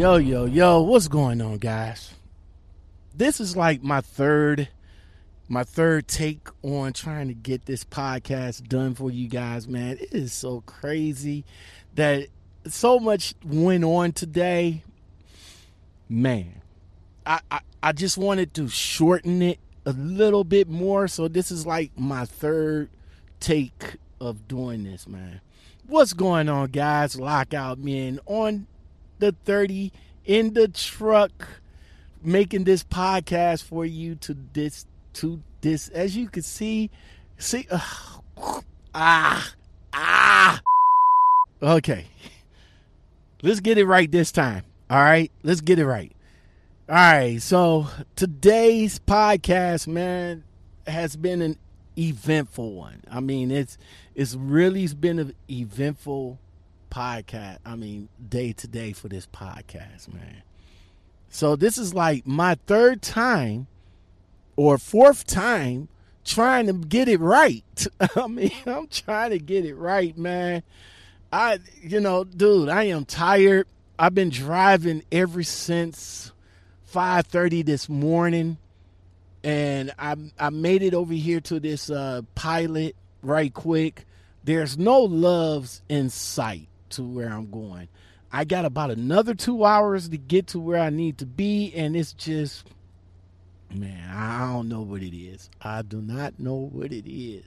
Yo, yo, yo, what's going on, guys? This is like my third my third take on trying to get this podcast done for you guys, man. It is so crazy that so much went on today. Man, I, I, I just wanted to shorten it a little bit more. So this is like my third take of doing this, man. What's going on, guys? Lockout men on the 30 in the truck making this podcast for you to this to this as you can see see uh, ah ah. Okay. Let's get it right this time all right? Let's get it right. All right so today's podcast man has been an eventful one. I mean it's it's really been an eventful podcast i mean day to day for this podcast man so this is like my third time or fourth time trying to get it right. I mean, I'm trying to get it right, man. I, you know, dude, I am tired. I've been driving ever since 5:30 this morning, and I I made it over here to this uh, pilot right quick. There's no Love's in sight to where I'm going. I got about another two hours to get to where I need to be, and it's just Man, I don't know what it is. I do not know what it is.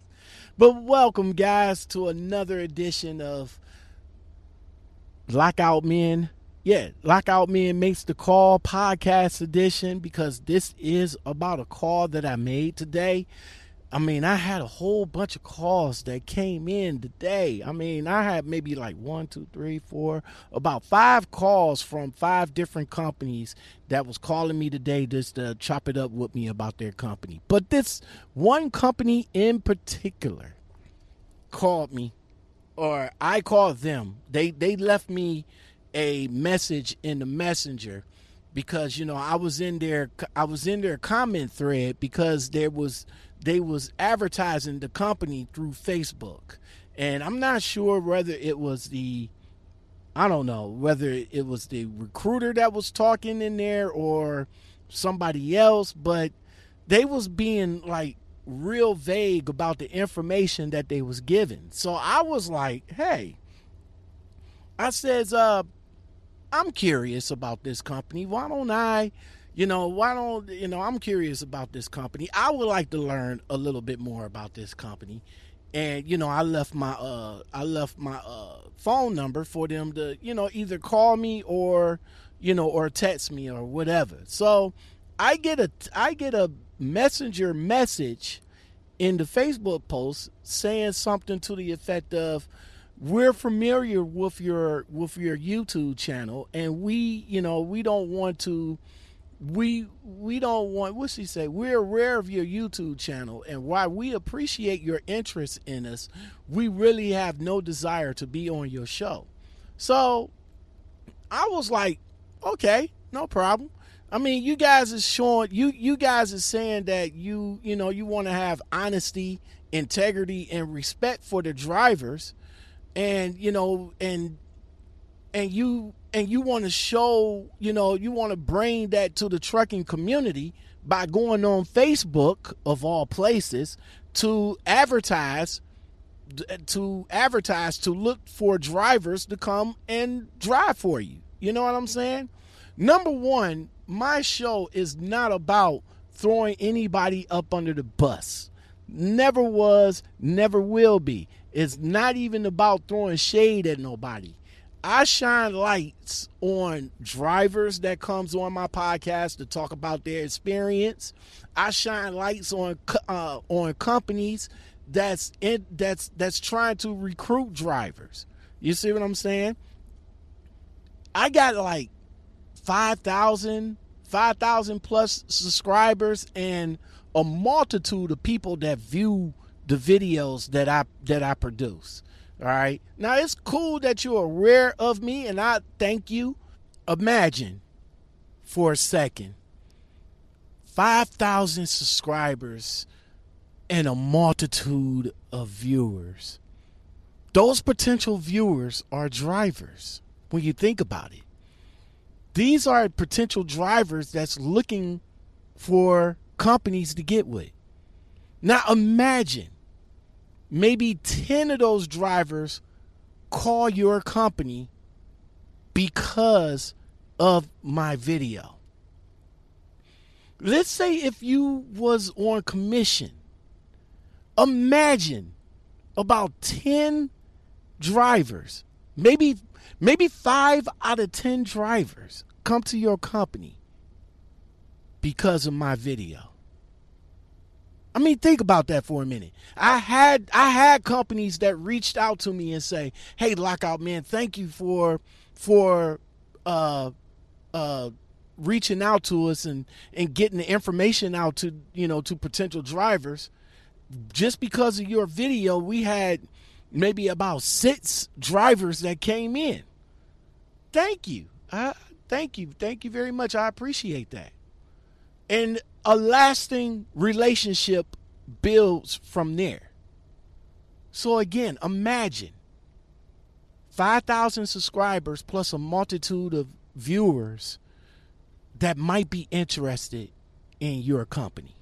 But welcome, guys, to another edition of Lockout Men. Yeah, Lockout Men makes the call podcast edition because this is about a call that I made today. I mean, I had a whole bunch of calls that came in today. I mean, I had maybe like one, two, three, four, about five calls from five different companies that was calling me today just to chop it up with me about their company. But this one company in particular called me, or I called them. They they left me a message in the messenger because you know I was in their I was in their comment thread because there was they was advertising the company through Facebook. And I'm not sure whether it was the I don't know whether it was the recruiter that was talking in there or somebody else, but they was being like real vague about the information that they was given. So I was like, "Hey, I says, uh, I'm curious about this company. Why don't I you know, why don't you know? I'm curious about this company. I would like to learn a little bit more about this company, and you know, I left my uh, I left my uh, phone number for them to you know either call me or you know or text me or whatever. So I get a I get a messenger message in the Facebook post saying something to the effect of we're familiar with your with your YouTube channel and we you know we don't want to we we don't want what she say? We're aware of your youtube channel and while we appreciate your interest in us we really have no desire to be on your show. So i was like okay no problem. I mean you guys is showing you you guys is saying that you you know you want to have honesty integrity and respect for the drivers and you know and and you and you want to show, you know, you want to bring that to the trucking community by going on Facebook of all places to advertise to advertise to look for drivers to come and drive for you. You know what I'm saying? Number 1, my show is not about throwing anybody up under the bus. Never was, never will be. It's not even about throwing shade at nobody. I shine lights on drivers that comes on my podcast to talk about their experience. I shine lights on uh, on companies that's in, that's that's trying to recruit drivers. You see what I'm saying? I got like 5,000 5,000 plus subscribers and a multitude of people that view the videos that I that I produce. All right. Now it's cool that you're aware of me and I thank you. Imagine for a second 5,000 subscribers and a multitude of viewers. Those potential viewers are drivers when you think about it. These are potential drivers that's looking for companies to get with. Now imagine maybe 10 of those drivers call your company because of my video. Let's say if you was on commission. Imagine about 10 drivers, maybe maybe 5 out of 10 drivers come to your company because of my video. I mean, think about that for a minute. I had I had companies that reached out to me and say, "Hey, Lockout Man, thank you for for uh uh reaching out to us and and getting the information out to you know to potential drivers. Just because of your video we had maybe about six drivers that came in. Thank you. Thank you. Thank you very much. I appreciate that. And a lasting relationship builds from there so again imagine 5000 subscribers plus a multitude of viewers that might be interested in your company.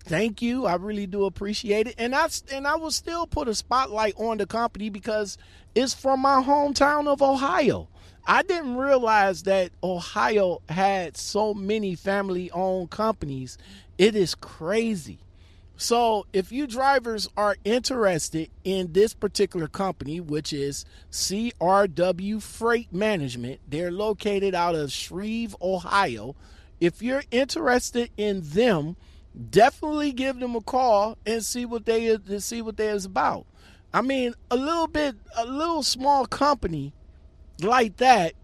Thank you. I really do appreciate it. And I and I will still put a spotlight on the company because it's from my hometown of Ohio. I didn't realize that Ohio had so many family owned companies. It is crazy. So, if you drivers are interested in this particular company, which is CRW Freight Management, they're located out of Shreve, Ohio. If you're interested in them, definitely give them a call and see what they see what they is about. I mean, a little bit, a little small company like that,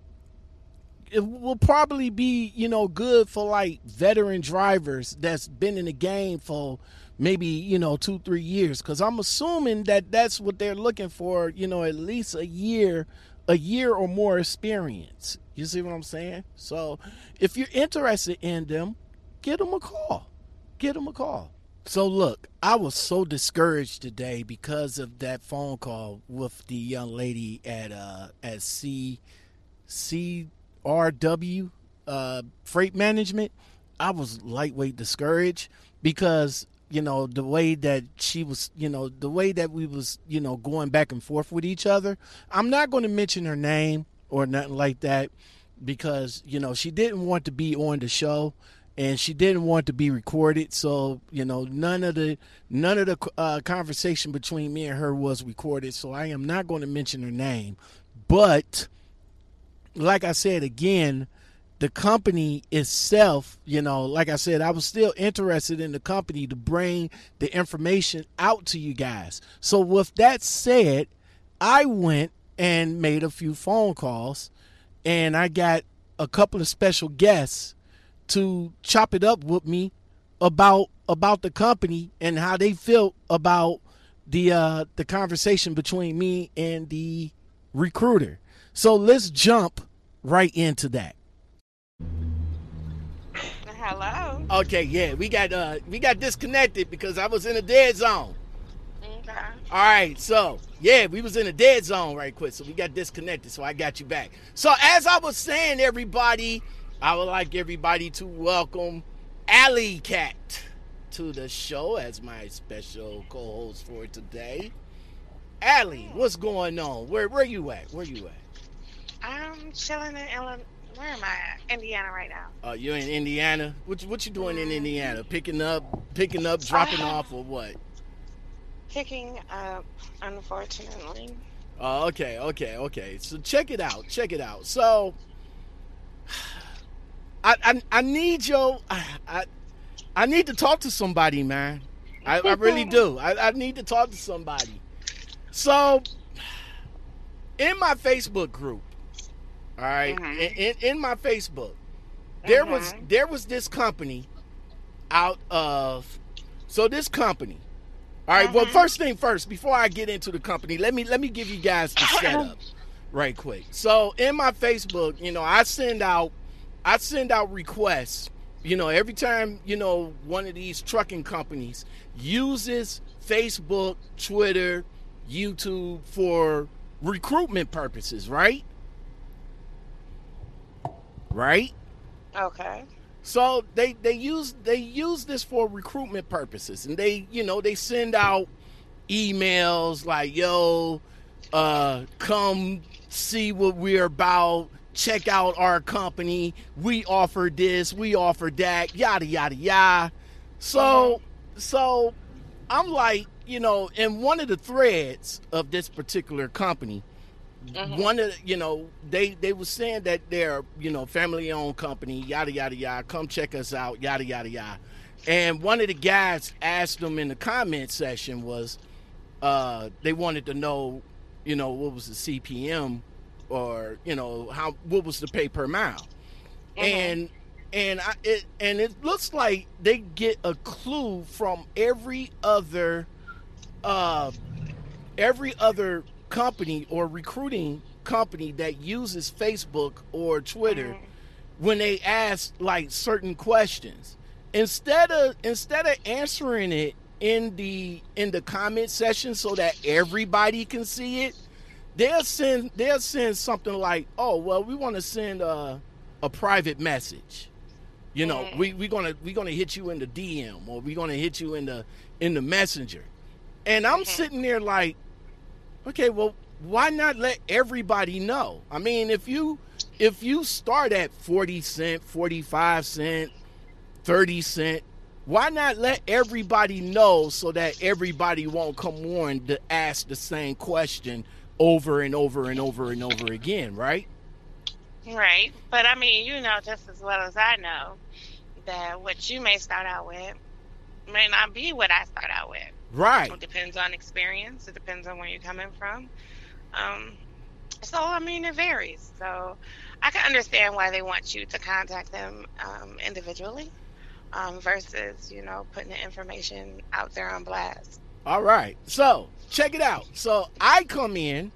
it will probably be you know good for like veteran drivers that's been in the game for maybe you know two three years. Because i'm assuming that that's what they're looking for you know at least a year a year or more experience. You see what i'm saying? So if you're interested in them get them a call. Get them a call so look i was so discouraged today because of that phone call with the young lady at uh at c crw uh freight management. I was lightweight discouraged because you know the way that she was you know the way that we was you know going back and forth with each other. I'm not going to mention her name or nothing like that because you know she didn't want to be on the show and she didn't want to be recorded. So you know none of the none of the uh, conversation between me and her was recorded. So i am not going to mention her name. But like i said again the company itself, you know, like I said, I was still interested in the company to bring the information out to you guys. So, with that said, I went and made a few phone calls and I got a couple of special guests to chop it up with me about about the company and how they felt about the uh the conversation between me and the recruiter. So let's jump right into that. Hello. Okay, yeah, we got uh we got disconnected because I was in a dead zone. Okay. All right, so yeah, we was in a dead zone right quick, so we got disconnected. So I got you back. So as I was saying, everybody, I would like everybody to welcome Alley Cat to the show as my special co-host for today. Allie, what's going on? Where where you at? Where you at? I'm chilling in Illinois. Where am I at? Indiana right now. Uh, you're in Indiana. What what you doing in Indiana? Picking up, picking up, dropping off, or what? Picking up, unfortunately. Oh, okay, okay, okay. So check it out. Check it out. So, I I, I need your I, I need to talk to somebody, man. I, I really do. I, I need to talk to somebody. So, in my Facebook group, all right, Mhm. in, in my Facebook, there was Mhm. there was this company out of so this company. All right, well, Mhm. first thing first, before I get into the company, let me let me give you guys the setup right quick. So in my Facebook, you know, I send out I send out requests. You know, every time, you know, one of these trucking companies uses Facebook, Twitter, YouTube for recruitment purposes, right? Right? Okay. So they they use they use this for recruitment purposes, and they you know they send out emails like yo, uh, come see what we're about. Check out our company. We offer this. We offer that. Yada yada yada. So so I'm like you know in one of the threads of this particular company Mhm. one of the- you know they they were saying that they're you know family owned company yada yada yada come check us out yada yada yada and one of the guys asked them in the comment section was uh they wanted to know you know what was the cpm or you know how what was the pay per mile Mhm. and and I, it and it looks like they get a clue from every other uh every other company or recruiting company that uses Facebook or Twitter Mhm. when they ask like certain questions instead of instead of answering it in the in the comment section so that everybody can see it they'll send they'll send something like oh well we want to send a, a private message you know Mhm. we we gonna we gonna hit you in the dm or we gonna hit you in the in the messenger and i'm Mhm. sitting there like okay well why not let everybody know i mean if you if you start at 40 cent 45 cent 30 cent why not let everybody know so that everybody won't come on to ask the same question over and over and over and over again right Right. But I mean, you know just as well as I know that what you may start out with may not be what I start out with. right It depends on experience. It depends on where you're coming from. Um, so I mean, it varies. So I can understand why they want you to contact them um, individually um, versus you know putting the information out there on blast. All right. So check it out. So I come in,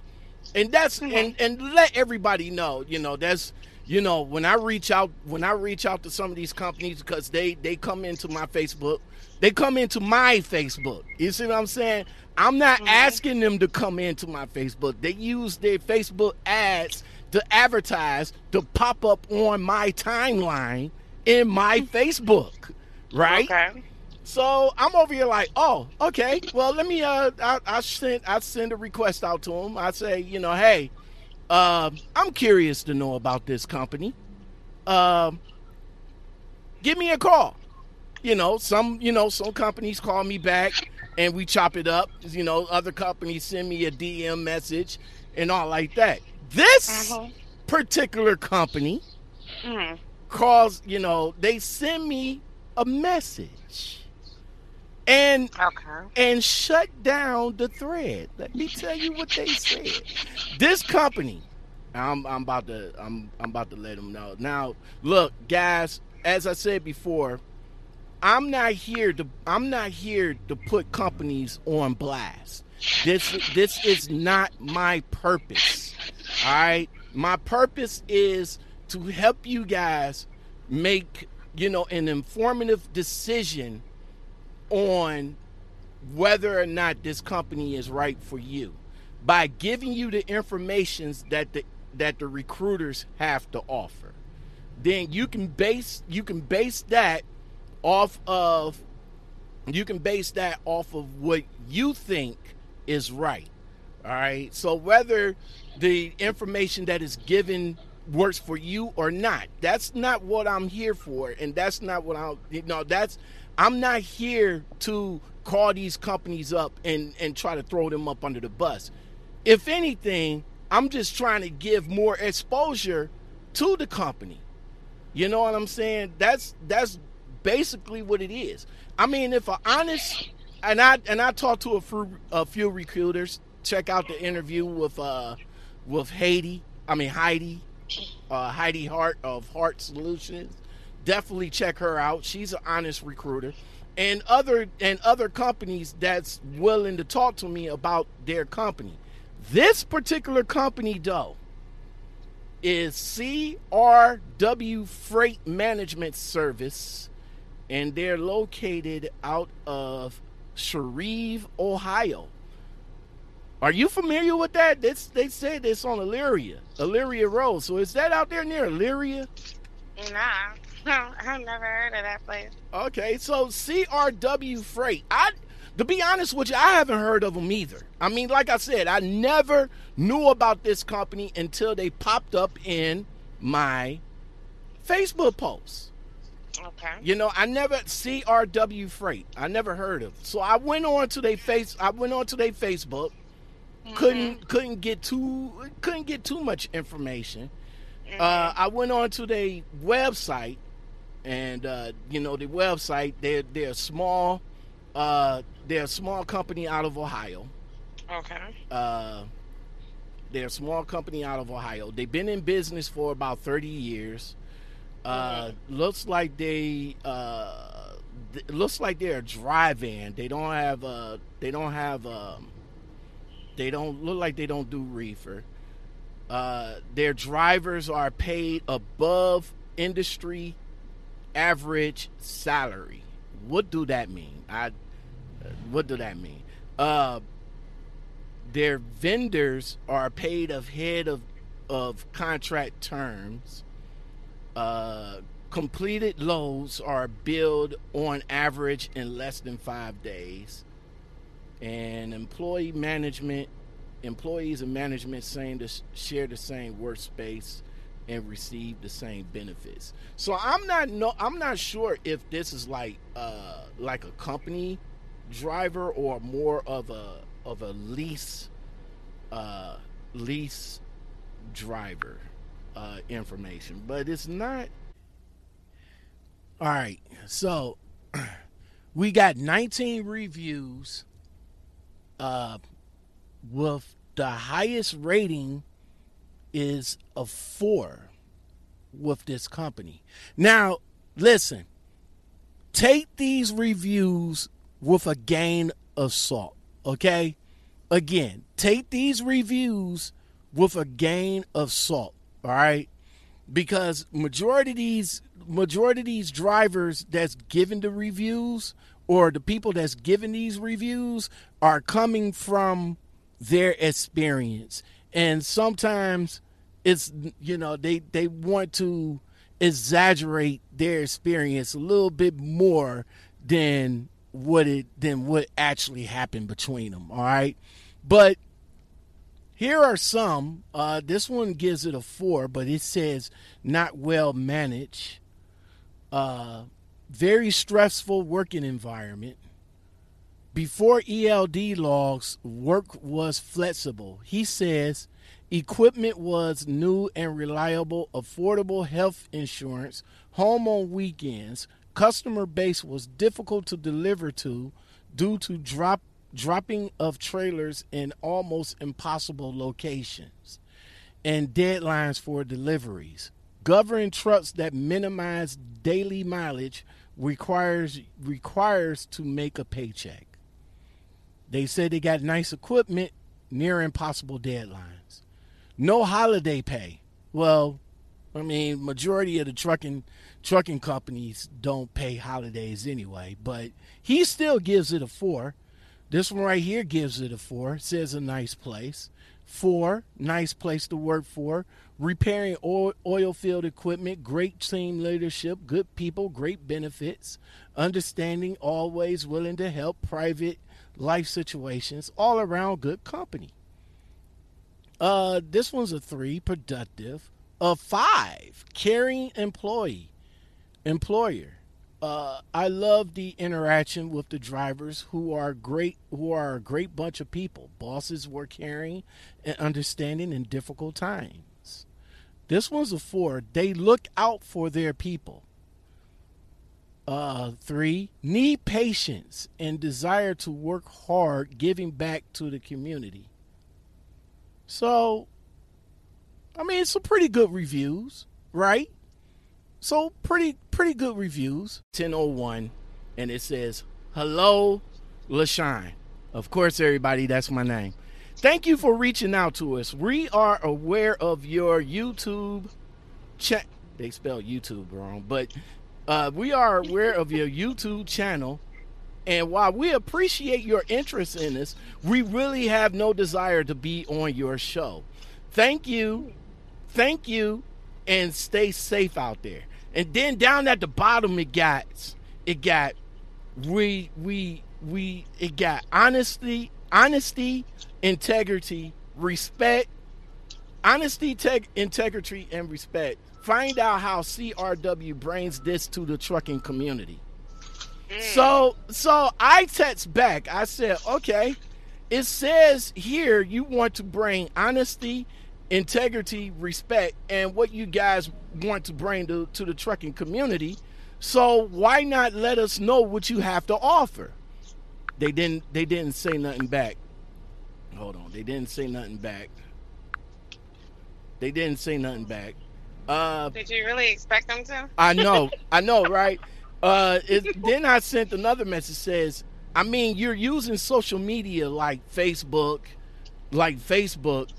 and that's Mhm. and and let everybody know. You know that's you know when I reach out when I reach out to some of these companies because they they come into my Facebook, they come into my Facebook. You see what I'm saying? I'm not Mhm. asking them to come into my Facebook. They use their Facebook ads to advertise to pop up on my timeline in my Facebook. Right? Okay. So I'm over here like, oh, okay. Well, let me. Uh, I, I send I send a request out to him. I say, you know, hey, um, I'm curious to know about this company. Um, give me a call. You know, some you know some companies call me back and we chop it up. You know, other companies send me a DM message and all like that. This Mhm. particular company Mhm. calls. You know, they send me a message. And Okay. and shut down the thread. Let me tell you what they said. This company, I'm I'm about to I'm I'm about to let them know. Now, look, guys, as I said before, I'm not here to I'm not here to put companies on blast. This this is not my purpose. All right? My purpose is to help you guys make, you know, an informative decision on whether or not this company is right for you. By giving you the informations that the that the recruiters have to offer. Then you can base you can base that off of you can base that off of what you think is right. All right so whether the information that is given works for you or not. That's not what i'm here for and that's not what i'm you know that's i'm not here to call these companies up and and try to throw them up under the bus if anything i'm just trying to give more exposure to the company you know what i'm saying that's that's basically what it is i mean if i'm honest and i and i talked to a few, a few recruiters check out the interview with uh with Haiti. I mean Heidi, uh, Heidi Hart of Hart Solutions. Definitely check her out. She's an honest recruiter, and other and other companies that's willing to talk to me about their company. This particular company, though, is CRW Freight Management Service, and they're located out of Shreve, Ohio. Are you familiar with that? This, they said it's on Elyria, Elyria Road. So is that out there near Elyria? Nah, I've never heard of that place. Okay, so CRW Freight. I, to be honest with you, I haven't heard of them either. I mean, like I said, I never knew about this company until they popped up in my Facebook posts. Okay. You know, I never CRW Freight. I never heard of. So I went on to their face. I went on to their Facebook. Mm-hmm. Couldn't couldn't get too couldn't get too much information. Uh, I went on to their website, and uh, you know the website. They're they're a small. Uh, they're a small company out of Ohio. Okay. Uh, they're a small company out of Ohio. They've been in business for about 30 years. Uh, Looks like they uh, th- looks like they're a dry van. They don't have uh, they don't have um, they don't look like they don't do reefer. Uh, their drivers are paid above industry average salary. What do that mean? I what do that mean? Uh, their vendors are paid ahead of of contract terms. Uh, completed loads are billed on average in less than five days, and employee management employees and management saying to share the same workspace and receive the same benefits. So I'm not no I'm not sure if this is like uh like a company driver or more of a of a lease uh lease driver uh information, but it's not All right. So we got 19 reviews uh with the highest rating is a four with this company. Now, listen, take these reviews with a grain of salt, okay? Again, take these reviews with a grain of salt, all right? Because majority of these majority of these drivers that's giving the reviews or the people that's giving these reviews are coming from their experience and sometimes it's you know they they want to exaggerate their experience a little bit more than what it than what actually happened between them all right? But here are some uh this one gives it a 4 but it says not well managed. Uh very stressful working environment. Before ELD logs, work was flexible. He says equipment was new and reliable, affordable health insurance, home on weekends. Customer base was difficult to deliver to due to drop dropping of trailers in almost impossible locations and deadlines for deliveries. Governing trucks that minimize daily mileage requires requires to make a paycheck. They said they got nice equipment, near impossible deadlines. No holiday pay. Well, I mean, majority of the trucking trucking companies don't pay holidays anyway, but he still gives it a four. This one right here gives it a four. Says a nice place. Four, nice place to work for. Repairing oil, oil field equipment, great team leadership, good people, great benefits, understanding, always willing to help, private life situations, all around good company. Uh, this one's a three, productive. A five, caring employee, employer. Uh, I love the interaction with the drivers who are great, who are a great bunch of people. Bosses were caring and understanding in difficult times. This one's a four. They look out for their people. Uh, three, need patience and desire to work hard, giving back to the community. So, I mean, some pretty good reviews, right? So pretty pretty good reviews. 1001 and it says, "Hello, LaShine." Of course, everybody, that's my name. Thank you for reaching out to us. We are aware of your YouTube chat. They spell YouTube wrong, but uh, we are aware of your YouTube channel And while we appreciate your interest in us, we really have no desire to be on your show. Thank you. Thank you. And stay safe out there. And then down at the bottom it got it got we we we it got honesty, honesty, integrity, respect, honesty, teg- integrity, and respect. Find out how CRW brings this to the trucking community. So so I text back. I said, okay. It says here you want to bring honesty, integrity, respect, and what you guys want to bring to, to the trucking community. So why not let us know what you have to offer? They didn't they didn't say nothing back. Hold on. They didn't say nothing back. They didn't say nothing back. Uh Did you really expect them to? I know, I know, right? Uh, it, then I sent another message says, I mean, you're using social media like Facebook, like Facebook.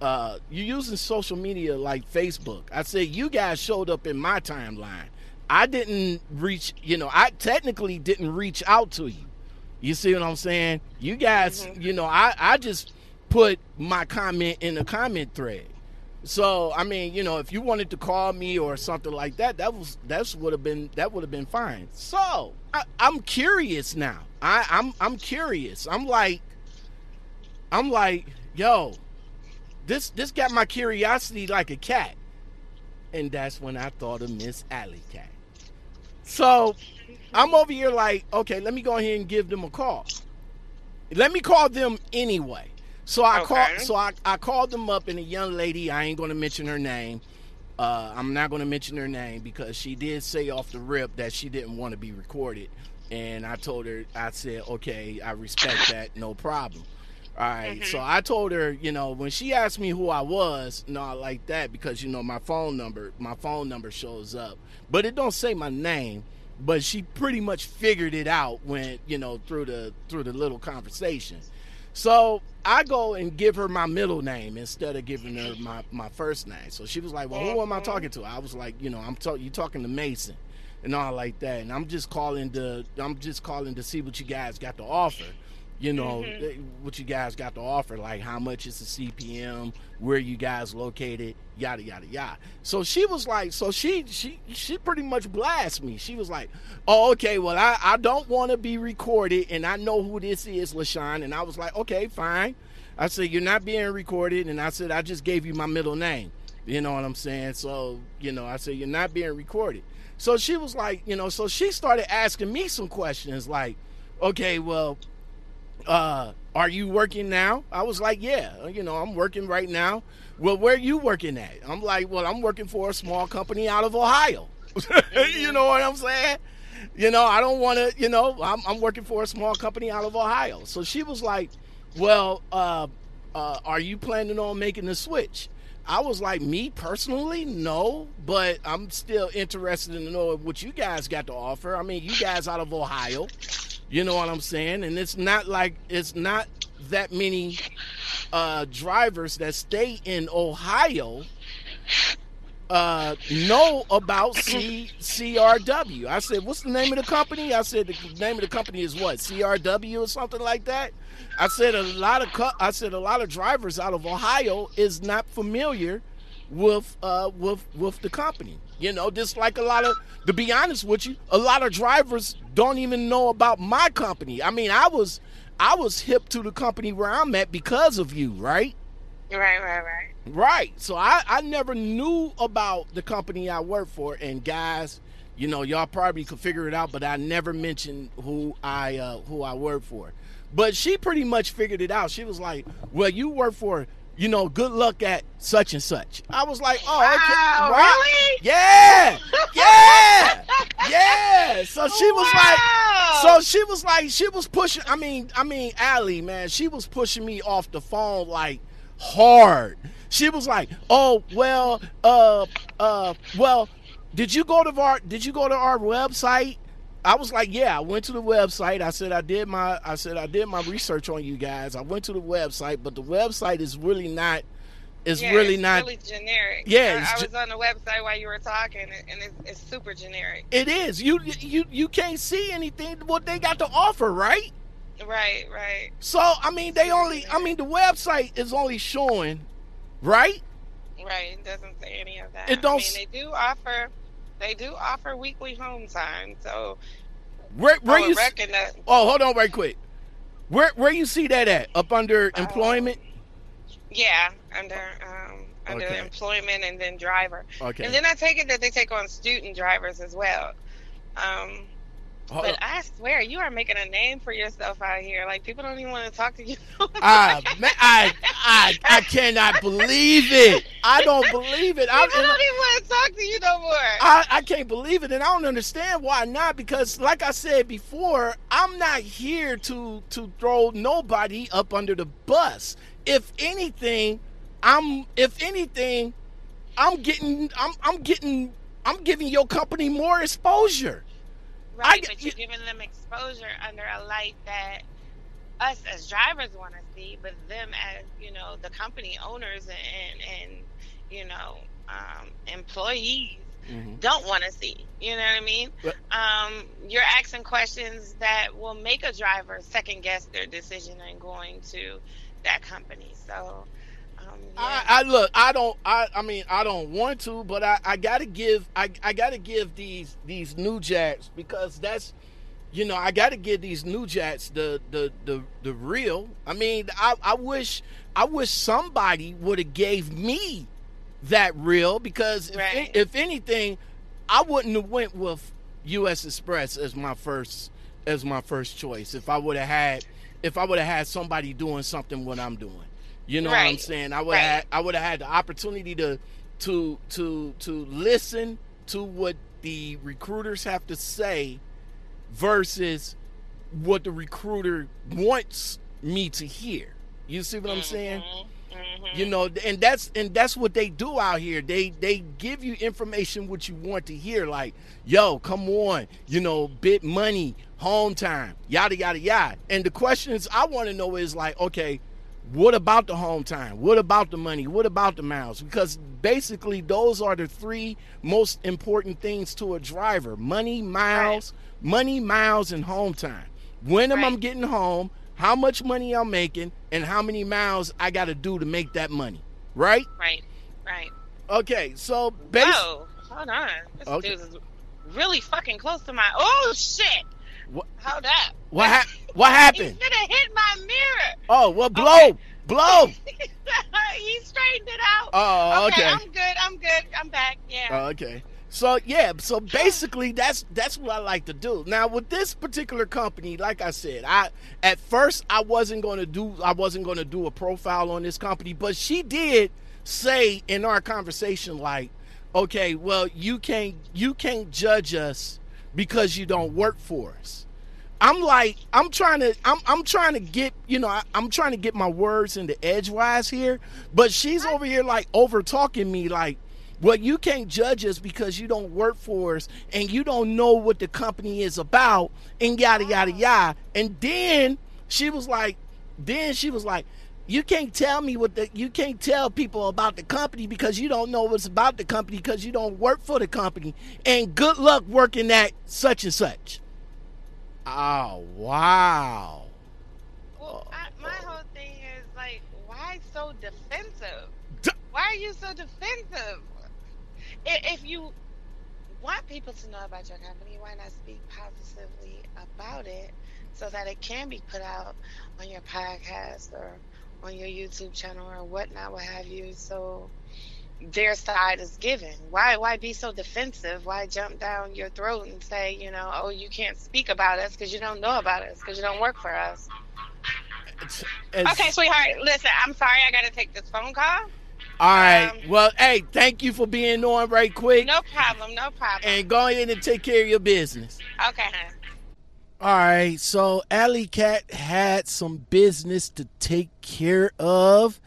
Uh, you're using social media like Facebook. I said you guys showed up in my timeline. I didn't reach, you know, I technically didn't reach out to you. You see what I'm saying? You guys, you know, I I just put my comment in the comment thread. So I mean, you know, if you wanted to call me or something like that, that was that's would have been that would have been fine. So I, I'm curious now. I, I'm I'm curious. I'm like, I'm like, yo, this this got my curiosity like a cat, and that's when I thought of Miss Alley Cat. So I'm over here like, okay, let me go ahead and give them a call. Let me call them anyway. So I Okay. called. So I, I called them up, and a young lady. I ain't going to mention her name. Uh, I'm not going to mention her name because she did say off the rip that she didn't want to be recorded, and I told her. I said, okay, I respect that, no problem. All right, so I told her, you know, when she asked me who I was, no, I like that because you know my phone number, my phone number shows up, but it don't say my name. But she pretty much figured it out when you know through the through the little conversation. So I go and give her my middle name instead of giving her my, my first name. So she was like, "Well, who am I talking to?" I was like, "You know, I'm talking you talking to Mason, and all like that." And I'm just calling to I'm just calling to see what you guys got to offer. You know eh, what you guys got to offer, like how much is the CPM, where you guys located, yada yada yada. So she was like, so she she she pretty much blasted me. She was like, "Oh, okay, well I I don't want to be recorded, and I know who this is, Lashawn." And I was like, "Okay, fine." I said, "You're not being recorded," and I said, "I just gave you my middle name." You know what I'm saying? So you know, I said, "You're not being recorded." So she was like, you know, so she started asking me some questions, like, "Okay, well." Uh, are you working now? I was like, yeah, you know, I'm working right now. Well, where are you working at? I'm like, well, I'm working for a small company out of Ohio. you know what I'm saying? You know, I don't want to, you know, I'm, I'm working for a small company out of Ohio. So she was like, well, uh, uh, are you planning on making the switch? I was like, me personally, no, but I'm still interested in knowing what you guys got to offer. I mean, you guys out of Ohio, you know what I'm saying? And it's not like it's not that many uh, drivers that stay in Ohio uh, know about C- CRW. I said, "What's the name of the company?" I said, "The name of the company is what CRW or something like that." I said, "A lot of co- I said a lot of drivers out of Ohio is not familiar with uh, with with the company. You know, just like a lot of to be honest with you, a lot of drivers don't even know about my company. I mean, I was I was hip to the company where I'm at because of you, right? Right, right, right. Right. So I, I never knew about the company I work for. And guys, you know, y'all probably could figure it out, but I never mentioned who I uh, who I work for. But she pretty much figured it out. She was like, "Well, you work for, you know, good luck at such and such." I was like, "Oh, okay, Wow, right? really? Yeah, yeah, yeah." So she was like, so she was like, she was pushing. I mean, I mean, Allie, man, she was pushing me off the phone like hard. She was like, "Oh well, uh, uh, well, did you go to our did you go to our website?" I was like, "Yeah, I went to the website. I said I did my I said I did my research on you guys. I went to the website, but the website is really not is Yeah, really it's not. really generic. Yeah, I, I was on the website while you were talking, and it's, it's super generic. It is. You you you can't see anything what they got to offer, right? Right, right. So I mean, they only. I mean, the website is only showing, right? Right, it doesn't say any of that. It don't I mean, they do offer, they do offer weekly home time. So Where where you? reckon that. Oh, hold on, right quick. Where where you see that at? Up under Uh, employment. Yeah, under um, under Okay. employment and then driver, Okay. and then I take it that they take on student drivers as well. Um, Hold but on. I swear you are making a name for yourself out here. Like people don't even want to talk to you. Man, I I I cannot believe it. I don't believe it. I, don't even want to talk to you no more. I, I can't believe it, and I don't understand why not. Because, like I said before, I'm not here to to throw nobody up under the bus. If anything, I'm if anything, I'm getting I'm I'm getting I'm giving your company more exposure. Right, I- but you're giving them exposure under a light that us as drivers want to see, but them as you know the company owners and and, and you know um, employees don't want to see. You know what I mean? But- Um, you're asking questions that will make a driver second guess their decision in going to that company. So. I, I look. I don't. I. I mean, I don't want to, but I. I gotta give. I. I gotta give these these new jacks because that's, you know, I gotta give these new jacks the the the the real. I mean, I. I wish. I wish somebody would have gave me that real because if, if anything, I wouldn't have went with U.S. Xpress as my first as my first choice. If I would have had. If I would have had somebody doing something what I'm doing. You know what I'm saying? I would Right. have I would have had the opportunity to to to to listen to what the recruiters have to say versus what the recruiter wants me to hear. You see what I'm saying? Mhm, mhm. You know, and that's and that's what they do out here. They they give you information what you want to hear, like, yo, come on, you know, bit money, home time, yada yada yada. And the questions I want to know is like, okay, what about the home time? What about the money? What about the miles? Because basically those are the three most important things to a driver. Money, miles, money, miles, and home time. When am I getting home? How much money I'm making and how many miles I got to do to make that money. Right? Right, right. Okay, so Whoa, hold on. This Okay. dude is really fucking close to my. Oh shit! What- Hold up. what ha- what He's happened? gonna hit my mirror. Oh, well blow. Blow. he straightened it out. Oh, okay. I'm good. I'm good. I'm back. Yeah. Oh, okay. So yeah, so basically that's that's what I like to do. Now with this particular company, like I said, I at first I wasn't going to do I wasn't going to do a profile on this company, but she did say in our conversation like, "Okay, well, you can't you can't judge us because you don't work for us." I'm like, I'm trying to, I'm, I'm trying to get, you know, I, I'm trying to get my words into edgewise here, but she's over here like over talking me, like, well, you can't judge us because you don't work for us and you don't know what the company is about, and yada yada yada. And then she was like, then she was like, you can't tell me what the, you can't tell people about the company because you don't know what's about the company because you don't work for the company. And good luck working at such and such. Oh wow. well, I, my whole thing is like, why so defensive? Why are you so defensive? If you want people to know about your company, why not speak positively about it so that it can be put out on your podcast or on your YouTube channel or whatnot, what have you? So their side is given. Why why be so defensive? Why jump down your throat and say, you know, oh, you can't speak about us because you don't know about us because you don't work for us? It's- it's- Okay, sweetheart, listen, I'm sorry I got to take this phone call. All right. um, well, hey, thank you for being on right quick. No problem, no problem. And go ahead and take care of your business. okay, hon. All right, so Alley Cat had some business to take care of,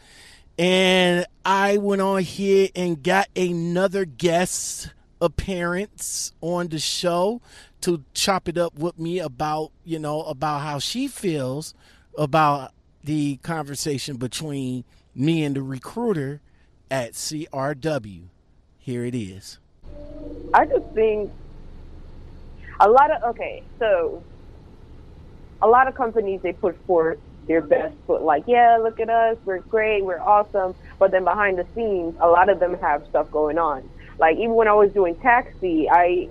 and I went on here and got another guest appearance on the show to chop it up with me about, you know, about how she feels about the conversation between me and the recruiter at CRW. Here it is. I just think a lot of okay, so a lot of companies they put forth their best foot, like, yeah, look at us, we're great, we're awesome. But then behind the scenes, a lot of them have stuff going on. Like even when I was doing taxi, I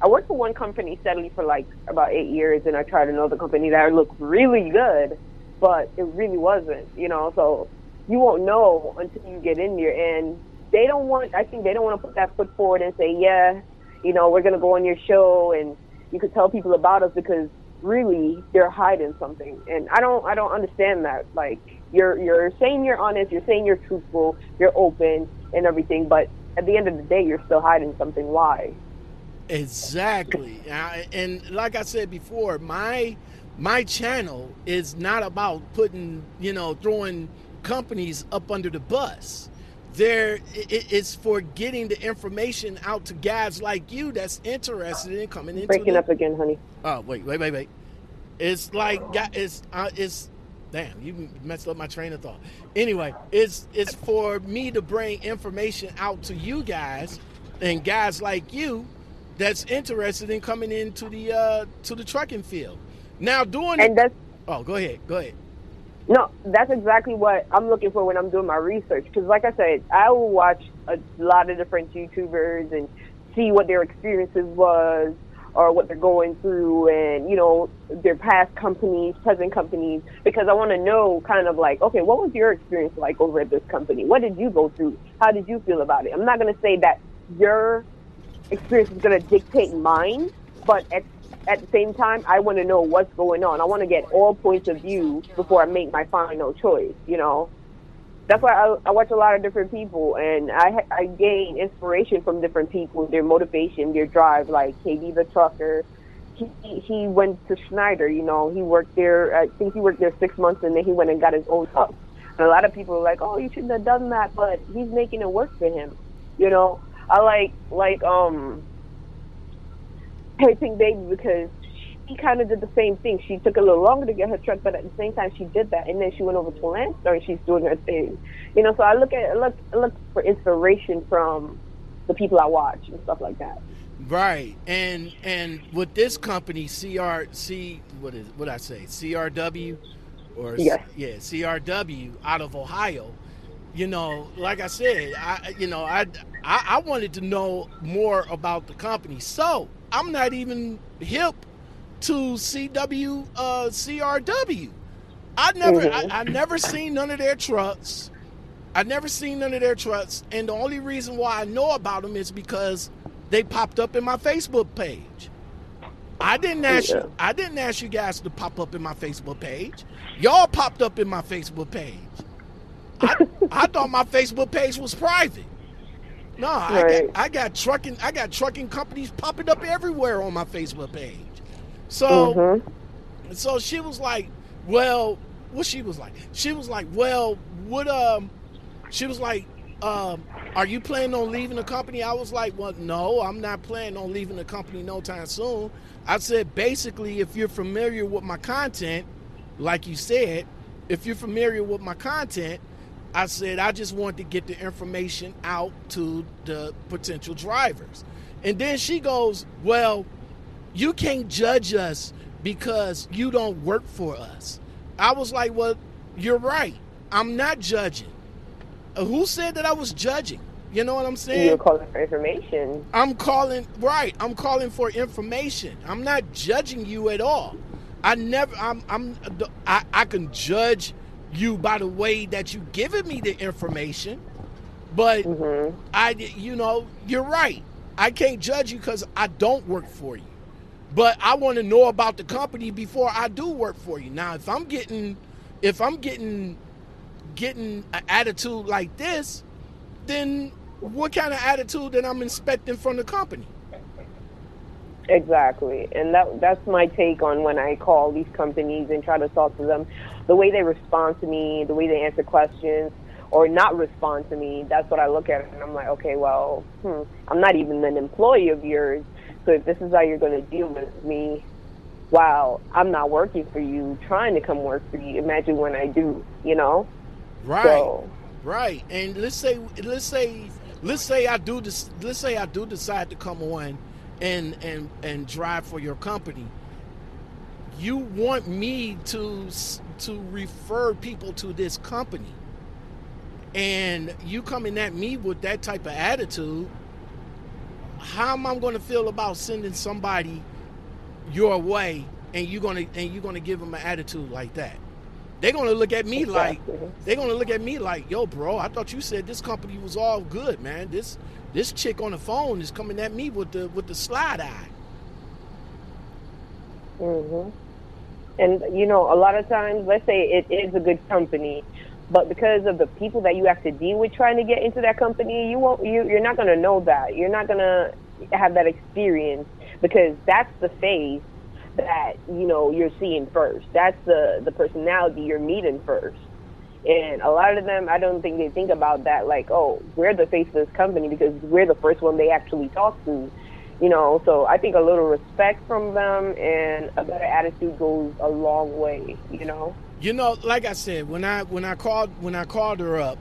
I worked for one company steadily for like about eight years, and I tried another company that looked really good, but it really wasn't, you know. So you won't know until you get in there, and they don't want. I think they don't want to put that foot forward and say, yeah, you know, we're gonna go on your show, and you could tell people about us because really they're hiding something, and I don't. I don't understand that. Like you're you're saying you're honest, you're saying you're truthful, you're open and everything, but at the end of the day, you're still hiding something. Why? Exactly. And like I said before, my my channel is not about putting, you know, throwing companies up under the bus. There, it's for getting the information out to guys like you that's interested in coming into. Breaking the, up again, honey. Oh wait, wait, wait, wait. It's like it's uh, it's damn you messed up my train of thought. Anyway, it's it's for me to bring information out to you guys and guys like you that's interested in coming into the uh, to the trucking field. Now doing and that's oh, go ahead, go ahead. No, that's exactly what I'm looking for when I'm doing my research. Because, like I said, I will watch a lot of different YouTubers and see what their experiences was or what they're going through, and you know their past companies, present companies, because I want to know kind of like, okay, what was your experience like over at this company? What did you go through? How did you feel about it? I'm not going to say that your experience is going to dictate mine, but at, at the same time, I want to know what's going on. I want to get all points of view before I make my final choice, you know? That's why I, I watch a lot of different people, and I, I gain inspiration from different people, their motivation, their drive, like KB the trucker. He, he went to Schneider, you know, he worked there, I think he worked there six months, and then he went and got his own truck. And a lot of people are like, oh, you shouldn't have done that, but he's making it work for him, you know? I like like um Hey Pink Baby because she kind of did the same thing. She took a little longer to get her truck, but at the same time she did that, and then she went over to Landstar and she's doing her thing. You know, so I look at look look for inspiration from the people I watch and stuff like that. Right, and and with this company, CRC, what is what I say, CRW, or yes. yeah, CRW out of Ohio you know, like I said, I you know, I, I, I wanted to know more about the company. So I'm not even hip to CW uh, CRW. I never mm-hmm. I, I never seen none of their trucks. I never seen none of their trucks, and the only reason why I know about them is because they popped up in my Facebook page. I didn't ask yeah. you. I didn't ask you guys to pop up in my Facebook page. Y'all popped up in my Facebook page. I, I thought my Facebook page was private. No, right. I, got, I got trucking I got trucking companies popping up everywhere on my Facebook page. So mm-hmm. so she was like, well, what she was like? She was like, well, what um she was like, um, are you planning on leaving the company? I was like, well, no, I'm not planning on leaving the company no time soon. I said basically if you're familiar with my content, like you said, if you're familiar with my content, I said I just want to get the information out to the potential drivers. And then she goes, Well, you can't judge us because you don't work for us. I was like, Well, you're right. I'm not judging. Uh, who said that I was judging? You know what I'm saying? You're calling for information. I'm calling right. I'm calling for information. I'm not judging you at all. I never. I'm. I'm. I, I can judge you by the way that you given me the information. But mm-hmm. I, you know, you're right. I can't judge you because I don't work for you. But I want to know about the company before I do work for you. Now, if I'm getting, if I'm getting, getting an attitude like this, then what kind of attitude that I'm inspecting from the company? Exactly, and that that's my take on when I call these companies and try to talk to them the way they respond to me, the way they answer questions, or not respond to me, that's what I look at and I'm like, okay, well, hmm, I'm not even an employee of yours. So if this is how you're going to deal with me, wow, I'm not working for you, trying to come work for you. Imagine when I do, you know? Right. So, Right, and let's say let's say let's say I do this. Let's say I do decide to come on and and and drive for your company. You want me to to refer people to this company, and you coming at me with that type of attitude. How am I going to feel about sending somebody your way, and you're gonna and you're gonna give them an attitude like that? they're gonna look at me like they're gonna look at me like, yo, bro, I thought you said this company was all good, man. This this chick on the phone is coming at me with the with the slide eye. Mhm. And you know, a lot of times, let's say it is a good company, but because of the people that you have to deal with trying to get into that company, you won't. You, you're not gonna know that. You're not gonna have that experience because that's the phase that you know you're seeing first. That's the the personality you're meeting first. And a lot of them, I don't think they think about that. Like, oh, we're the face of this company because we're the first one they actually talk to. You know, so I think a little respect from them and a better attitude goes a long way. You know. You know, like I said, when I when I called when I called her up,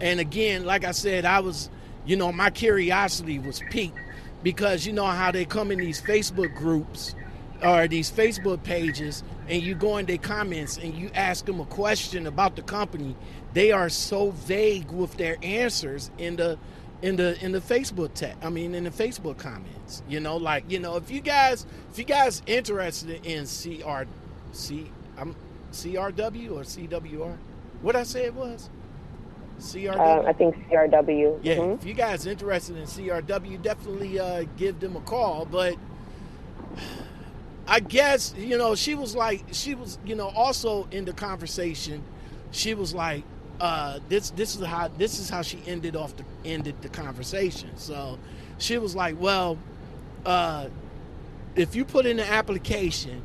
and again, like I said, I was, you know, my curiosity was piqued because you know how they come in these Facebook groups or these Facebook pages and you go in their comments and you ask them a question about the company, they are so vague with their answers in the in the in the Facebook text. I mean in the Facebook comments. You know, like, you know, if you guys if you guys interested in CR C I'm CRW or CWR? What I say it was? CRW? Uh, I think CRW. Yeah, mm-hmm. if you guys interested in CRW, definitely uh, give them a call. But I guess you know she was like she was you know also in the conversation, she was like, uh, this this is how this is how she ended off the ended the conversation. So she was like, well, uh, if you put in the application,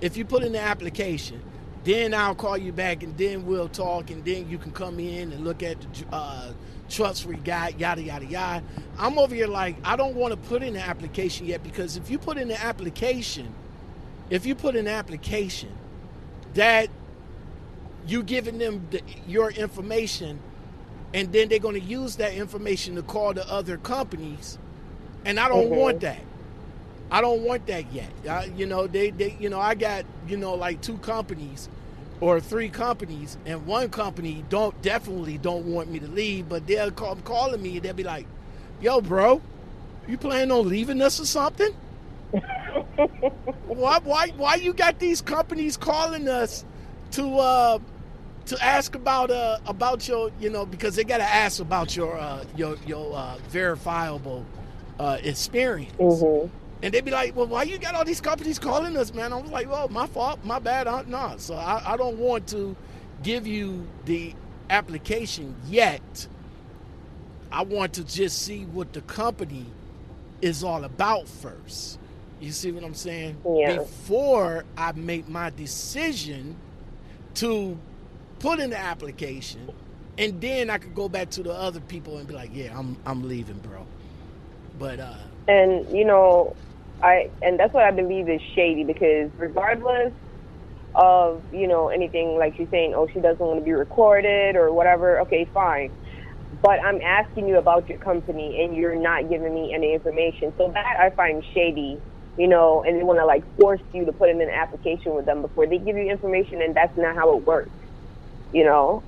if you put in the application, then I'll call you back and then we'll talk and then you can come in and look at the uh, trust we got, yada yada yada. I'm over here like I don't want to put in the application yet because if you put in the application if you put in an application that you giving them the, your information and then they're going to use that information to call the other companies and i don't mm-hmm. want that i don't want that yet I, you know they, they you know i got you know like two companies or three companies and one company don't definitely don't want me to leave but they'll call calling me and they'll be like yo bro you planning on leaving us or something why, why, why you got these companies calling us to uh, to ask about uh, about your, you know, because they got to ask about your uh, your your uh, verifiable uh, experience. Mm-hmm. And they'd be like, "Well, why you got all these companies calling us, man?" I was like, "Well, my fault, my bad, uh, no." So I, I don't want to give you the application yet. I want to just see what the company is all about first. You see what I'm saying? Yeah. Before I make my decision to put in the application, and then I could go back to the other people and be like, "Yeah, I'm I'm leaving, bro." But uh and you know, I and that's what I believe is shady because regardless of you know anything like she's saying, oh, she doesn't want to be recorded or whatever. Okay, fine. But I'm asking you about your company and you're not giving me any information. So that I find shady you know, and they want to like force you to put in an application with them before they give you information, and that's not how it works. You know,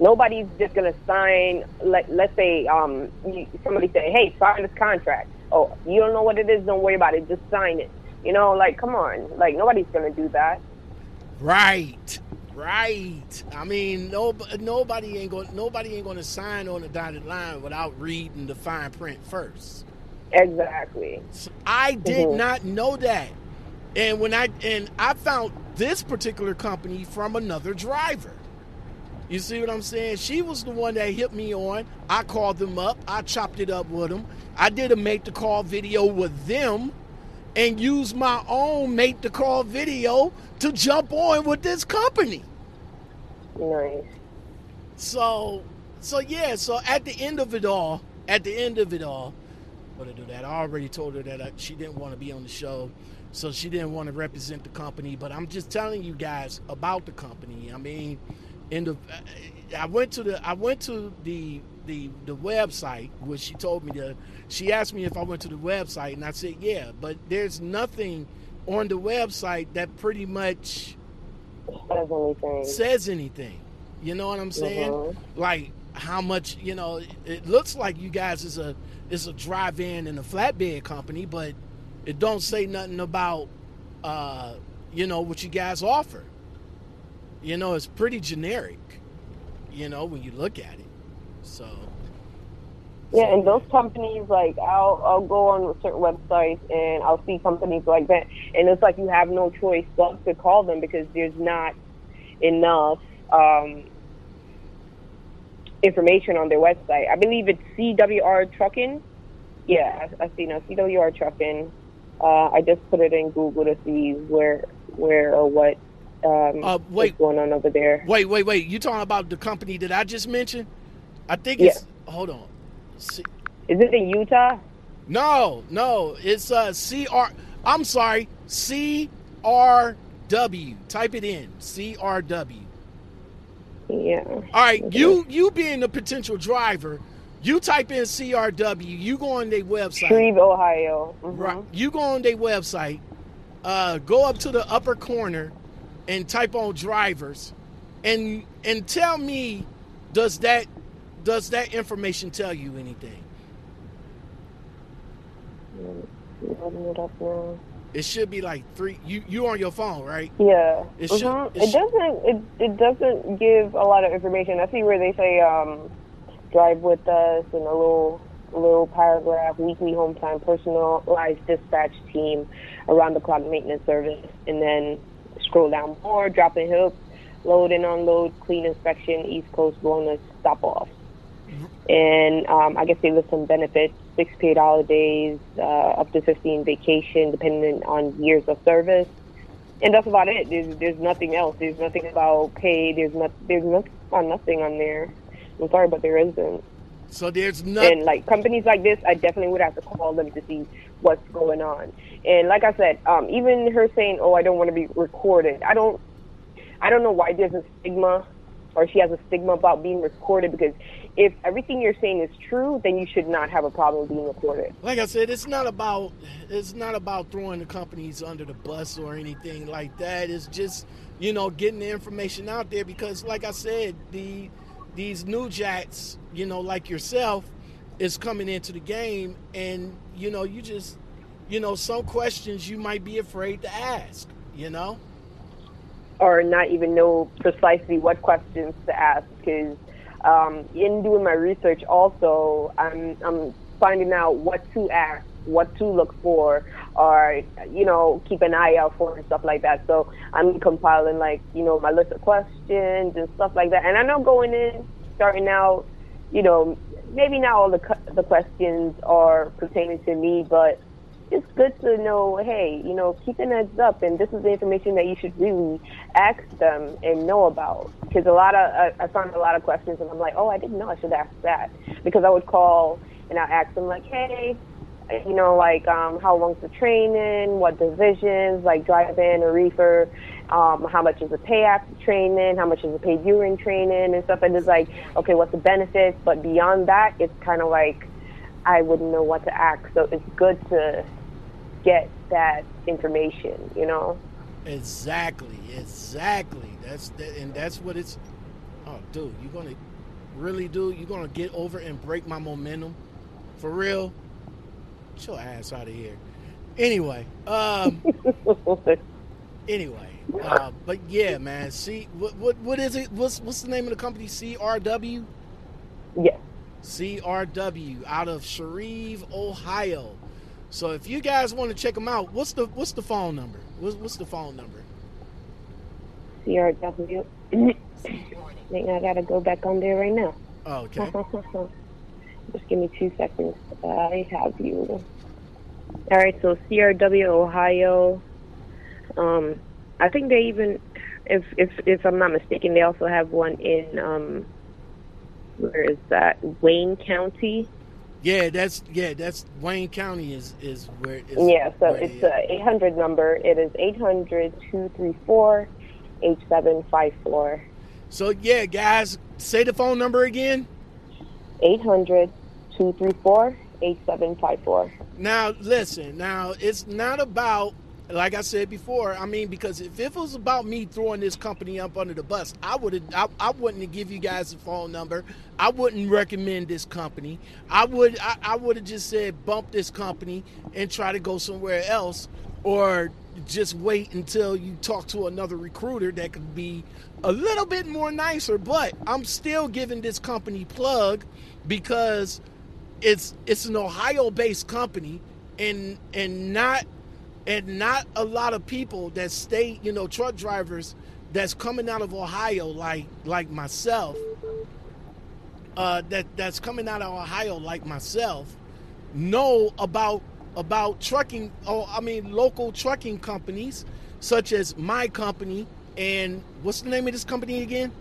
nobody's just gonna sign. Let let's say um somebody say, hey, sign this contract. Oh, you don't know what it is? Don't worry about it. Just sign it. You know, like come on, like nobody's gonna do that. Right. Right. I mean, no, nobody ain't gonna, Nobody ain't going to sign on the dotted line without reading the fine print first. Exactly. I did mm-hmm. not know that. And when I and I found this particular company from another driver. You see what I'm saying? She was the one that hit me on. I called them up. I chopped it up with them. I did a make the call video with them and used my own make the call video to jump on with this company. Nice. So so yeah, so at the end of it all, at the end of it all, to do that. I already told her that uh, she didn't want to be on the show, so she didn't want to represent the company. But I'm just telling you guys about the company. I mean, in the I went to the I went to the the the website which she told me to she asked me if I went to the website and I said yeah but there's nothing on the website that pretty much says anything. says anything you know what I'm saying Mhm. like how much you know it, it looks like you guys is a is a dry van and a flatbed company but it don't say nothing about uh you know what you guys offer you know it's pretty generic you know when you look at it so Yeah, and those companies, like I'll I'll go on certain websites and I'll see companies like that, and it's like you have no choice but to call them because there's not enough um, information on their website. I believe it's CWR Trucking. Yeah, I, I see now CWR Trucking. Uh, I just put it in Google to see where where or what um, Uh, wait. what's going on over there. wait wait wait you talking about the company that i just mentioned i think it's hold on C- Is it in Utah? no no it's uh cr i'm sorry crw type it in crw Yeah. All right, you you being a potential driver, you type in CRW, you go on their website, Shreve, Ohio. Mhm. right? You go on their website, uh, go up to the upper corner, and type on drivers, and and tell me, does that does that information tell you anything? It up now. It should be like three. You you on your phone, right? Yeah. It should- Mhm. it It, doesn't. It it doesn't give a lot of information. I see where they say um, drive with us and a little little paragraph, weekly home time, personalized dispatch team, around the clock maintenance service, and then scroll down more, drop and hook, load and unload, clean inspection, East Coast bonus, stop off. And um, I guess they list some benefits: six paid holidays, uh, up to 15 vacation, depending on years of service and that's about it. There's there's nothing else. There's nothing about pay. There's not there's no, uh, nothing on there. I'm sorry, but there isn't. So there's nothing. And like companies like this, I definitely would have to call them to see what's going on. And like I said, um, even her saying, "Oh, I don't want to be recorded," I don't, I don't know why there's a stigma, or she has a stigma about being recorded. Because if everything you're saying is true, then you should not have a problem being recorded. like I said, it's not about it's not about throwing the companies under the bus or anything like that. It's just you know getting the information out there because, like I said, the these new jacks, you know, like yourself, is coming into the game, and you know, you just you know some questions you might be afraid to ask. You know, or not even know precisely what questions to ask because um, in doing my research also I'm, I'm finding out what to ask what to look for or you know keep an eye out for and stuff like that. So i'm compiling like you know my list of questions and stuff like that. And i know going in starting out you know maybe not all the the questions are pertaining to me but it's good to know, hey, you know, keep an heads up, and this is the information that you should really ask them and know about. Because a lot of, I, I found a lot of questions, and I'm like, oh, I didn't know I should ask that. Because I would call and I ask them, like, hey, you know, like, um, how long's the training, what divisions, like dry van or reefer, um, how much is the pay after training, how much is the pay during training, and stuff. And it's like, okay, what's the benefits? But beyond that, it's kind of like, I wouldn't know what to ask. So it's good to get that information, you know? exactly, exactly. That's that, and that's what it's. Oh, dude, you're gonna really do? You're gonna get over and break my momentum for real? Get your ass out of here. Anyway, um, anyway, uh, but yeah, man. See, what what what is it? What's what's the name of the company? CRW. yes. CRW out of Shreve, Ohio. So if you guys want to check them out, what's the what's the phone number? What's, what's the phone number? CRW. Think I gotta go back on there right now. Oh, okay. Just give me two seconds. I have you. All right, so CRW Ohio. Um, I think they even, if if if I'm not mistaken, they also have one in um, where is that? Wayne County. Yeah, that's yeah, that's Wayne County is is where it's Yeah, so where it's they a 800 number. It is 800 234 8754. So yeah, guys, say the phone number again. 800 234 8754. Now listen, now it's not about like I said before, I mean, because if it was about me throwing this company up under the bus, I would I, I wouldn't give you guys a phone number. I wouldn't recommend this company. I would, I, I would have just said bump this company and try to go somewhere else, or just wait until you talk to another recruiter that could be a little bit more nicer. But I'm still giving this company plug because it's it's an Ohio-based company and and not and not a lot of people that stay, you know, truck drivers that's coming out of Ohio, like like myself, uh, that that's coming out of Ohio, like myself, know about about trucking. Oh, I mean, local trucking companies such as my company and what's the name of this company again?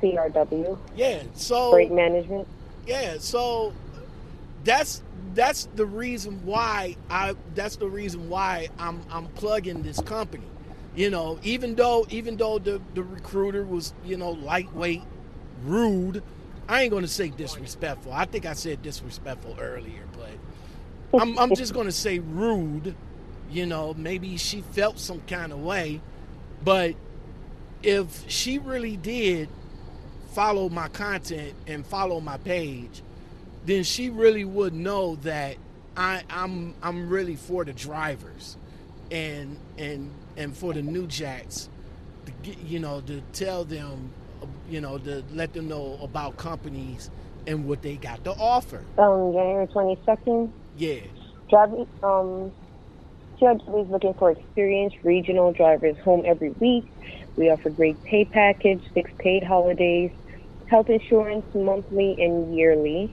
CRW. Yeah. So Freight management. yeah, so that's that's the reason why I that's the reason why I'm I'm plugging this company. You know, even though even though the the recruiter was, you know, lightweight, rude, I ain't to say disrespectful. I think I said disrespectful earlier, but I'm I'm just to say rude. You know, maybe she felt some kind of way, but if she really did follow my content and follow my page, then she really would know that I, I'm I'm really for the drivers, and and and for the new jacks, to get, you know, to tell them, you know, to let them know about companies and what they got to offer. Um, January 22nd. Yeah, Driving, um, CRW is looking for experienced regional drivers home every week. We offer great pay package, six paid holidays, health insurance monthly and yearly,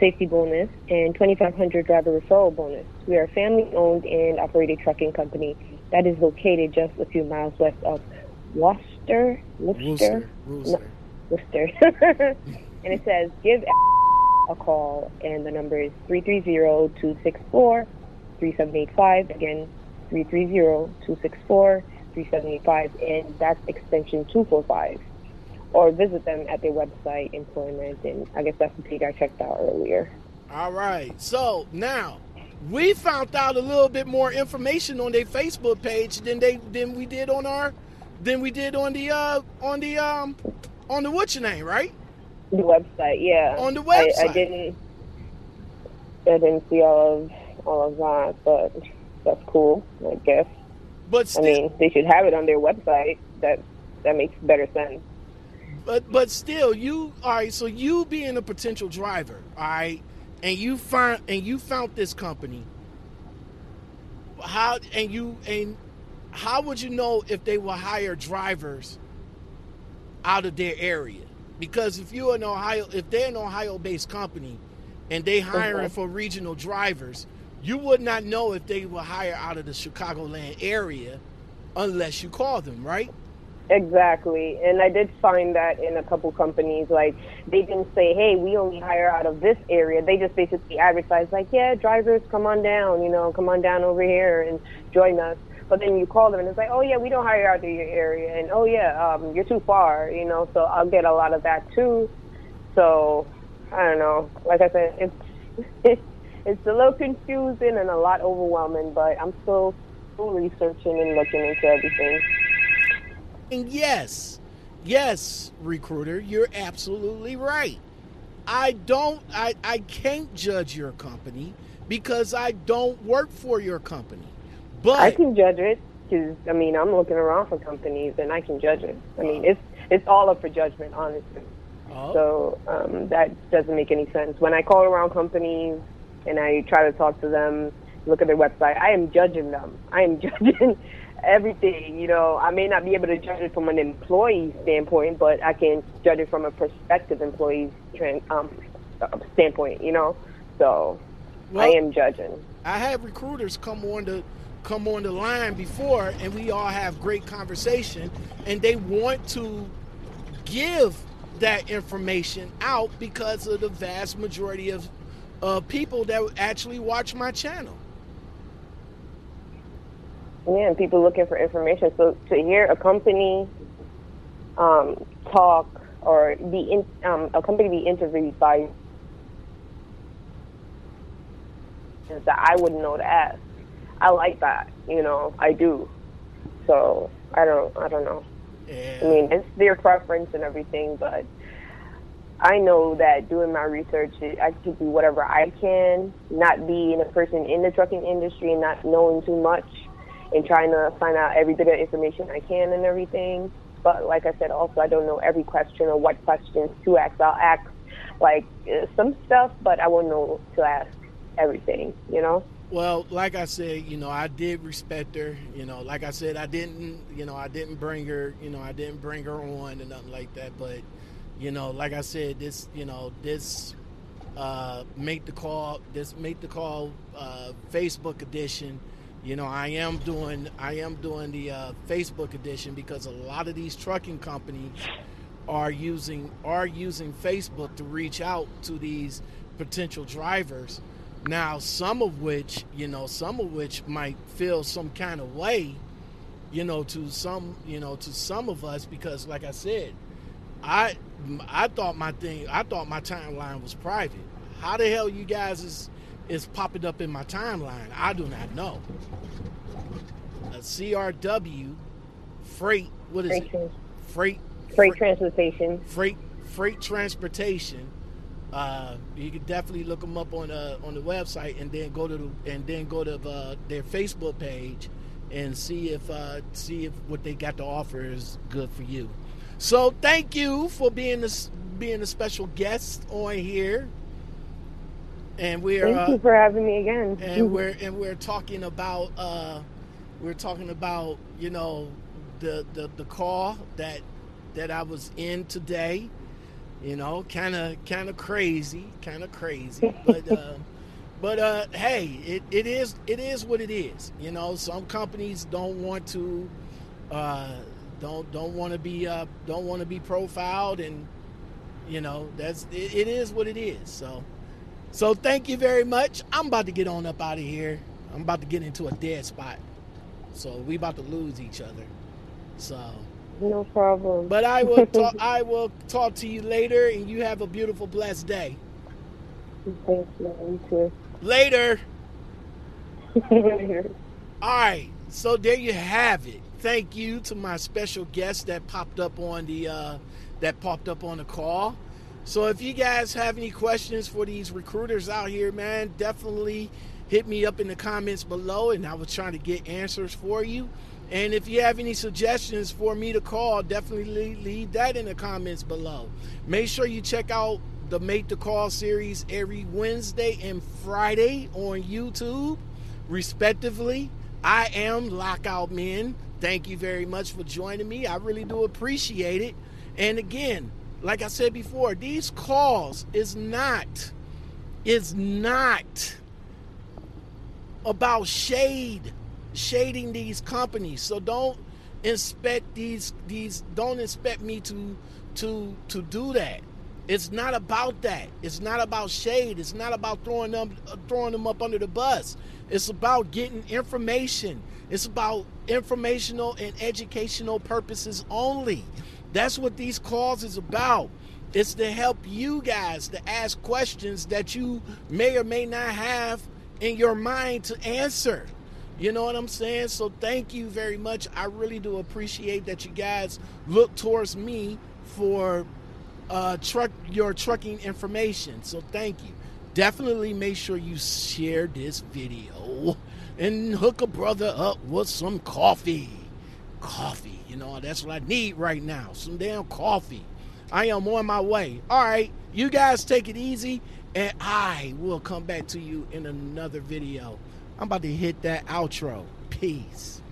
safety bonus, and 2,500 driver referral bonus. We are a family owned and operated trucking company that is located just a few miles west of Worcester. Worcester? Worcester. and it says, give a call, and the number is 330-264-3785. Again, 330-264-3785, and that's extension 245. Or visit them at their website, employment, and I guess that's the page I checked out earlier. All right. So now we found out a little bit more information on their Facebook page than they than we did on our than we did on the uh on the um on the what's your name, right? The website, yeah. On the I, website. I didn't. I didn't see all of all of that, but that's cool. I guess. But I mean, they should have it on their website. That that makes better sense. But but still, you all right? So you being a potential driver, all right, and you find and you found this company. How and you and how would you know if they will hire drivers out of their area? Because if you're an Ohio, if they're an Ohio-based company, and they hiring Mhm. for regional drivers, you would not know if they will hire out of the Chicagoland area unless you call them, right? Exactly. And I did find that in a couple companies, like they didn't say, hey, we only hire out of this area. They just basically advertised, like, yeah, drivers, come on down, you know, come on down over here and join us. But then you call them and it's like, oh, yeah, we don't hire out of your area. And oh, yeah, um, you're too far, you know, so I'll get a lot of that too. So I don't know. Like I said, it's, it's a little confusing and a lot overwhelming, but I'm still, still researching and looking into everything. And yes, yes, recruiter, you're absolutely right. I don't, I, I can't judge your company because I don't work for your company. But I can judge it because I mean I'm looking around for companies and I can judge it. I mean it's it's all up for judgment, honestly. Oh, So um, that doesn't make any sense. When I call around companies and I try to talk to them, look at their website, I am judging them. I am judging everything. You know, I may not be able to judge it from an employee standpoint, but I can judge it from a prospective employee tran- um, standpoint. You know, so I am judging. I had recruiters come on the come on the line before, and we all have great conversation, and they want to give that information out because of the vast majority of uh, people that actually watch my channel. Yeah, and people looking for information. So to hear a company um, talk or be in, um, a company be interviewed by that I wouldn't know to ask. I like that, you know, I do. So I don't, I don't know. Yeah. I mean, it's their preference and everything, but I know that doing my research, I can do whatever I can, not being a person in the trucking industry and not knowing too much, and trying to find out every bit of information I can and everything. But like I said, also I don't know every question or what questions to ask. I'll ask like uh, some stuff, but I won't know to ask everything. You know. Well, like I said, you know, I did respect her. You know, like I said, I didn't, you know, I didn't bring her, you know, I didn't bring her on and nothing like that. But, you know, like I said, this, you know, this uh, make the call, this make the call uh, Facebook edition. You know, I am doing, I am doing the uh, Facebook edition because a lot of these trucking companies are using are using Facebook to reach out to these potential drivers now, some of which, you know, some of which might feel some kind of way, you know, to some, you know, to some of us because, like I said, I I thought my thing, I thought my timeline was private. How the hell you guys is is popping up in my timeline? I do not know. A CRW freight, what is Freight it? trans- Freight Freight transportation. freight freight transportation. Uh, you can definitely look them up on uh, on the website and then go to the, and then go to uh, their Facebook page and see if uh, see if what they got to offer is good for you. So thank you for being this being a special guest on here. And we're Thank uh, you for having me again. and we're and we're talking about uh, we're talking about you know the the the call that that I was in today. You know, kind of kind of crazy, kind of crazy, but uh, but uh, hey, it, it is it is what it is. You know, some companies don't want to uh, don't don't want to be uh, don't want to be profiled, and you know that's it, it is what it is. So. So thank you very much. I'm about to get on up out of here. I'm about to get into a dead spot. So we about to lose each other. So no problem. but I will talk I will talk to you later and you have a beautiful blessed day. Thank you. You Later. too. All right. So there you have it. Thank you to my special guest that popped up on the uh that popped up on the call. So if you guys have any questions for these recruiters out here, man, definitely hit me up in the comments below and I was trying to get answers for you. And if you have any suggestions for me to call, definitely leave that in the comments below. Make sure you check out the Make the Call series every Wednesday and Friday on YouTube, respectively. I am Lockout Men. Thank you very much for joining me. I really do appreciate it. And again, like I said before, these calls is not is not about shade shading these companies. So don't inspect these these don't expect me to to to do that. It's not about that. It's not about shade. It's not about throwing them uh, throwing them up under the bus. It's about getting information. It's about informational and educational purposes only. That's what these calls is about. It's to help you guys to ask questions that you may or may not have in your mind to answer. You know what I'm saying? So thank you very much. I really do appreciate that you guys look towards me for uh, truck your trucking information. So thank you. Definitely make sure you share this video and hook a brother up with some coffee. Coffee, you know, that's what I need right now. Some damn coffee. I am on my way. All right, you guys take it easy, and I will come back to you in another video. I'm about to hit that outro. Peace.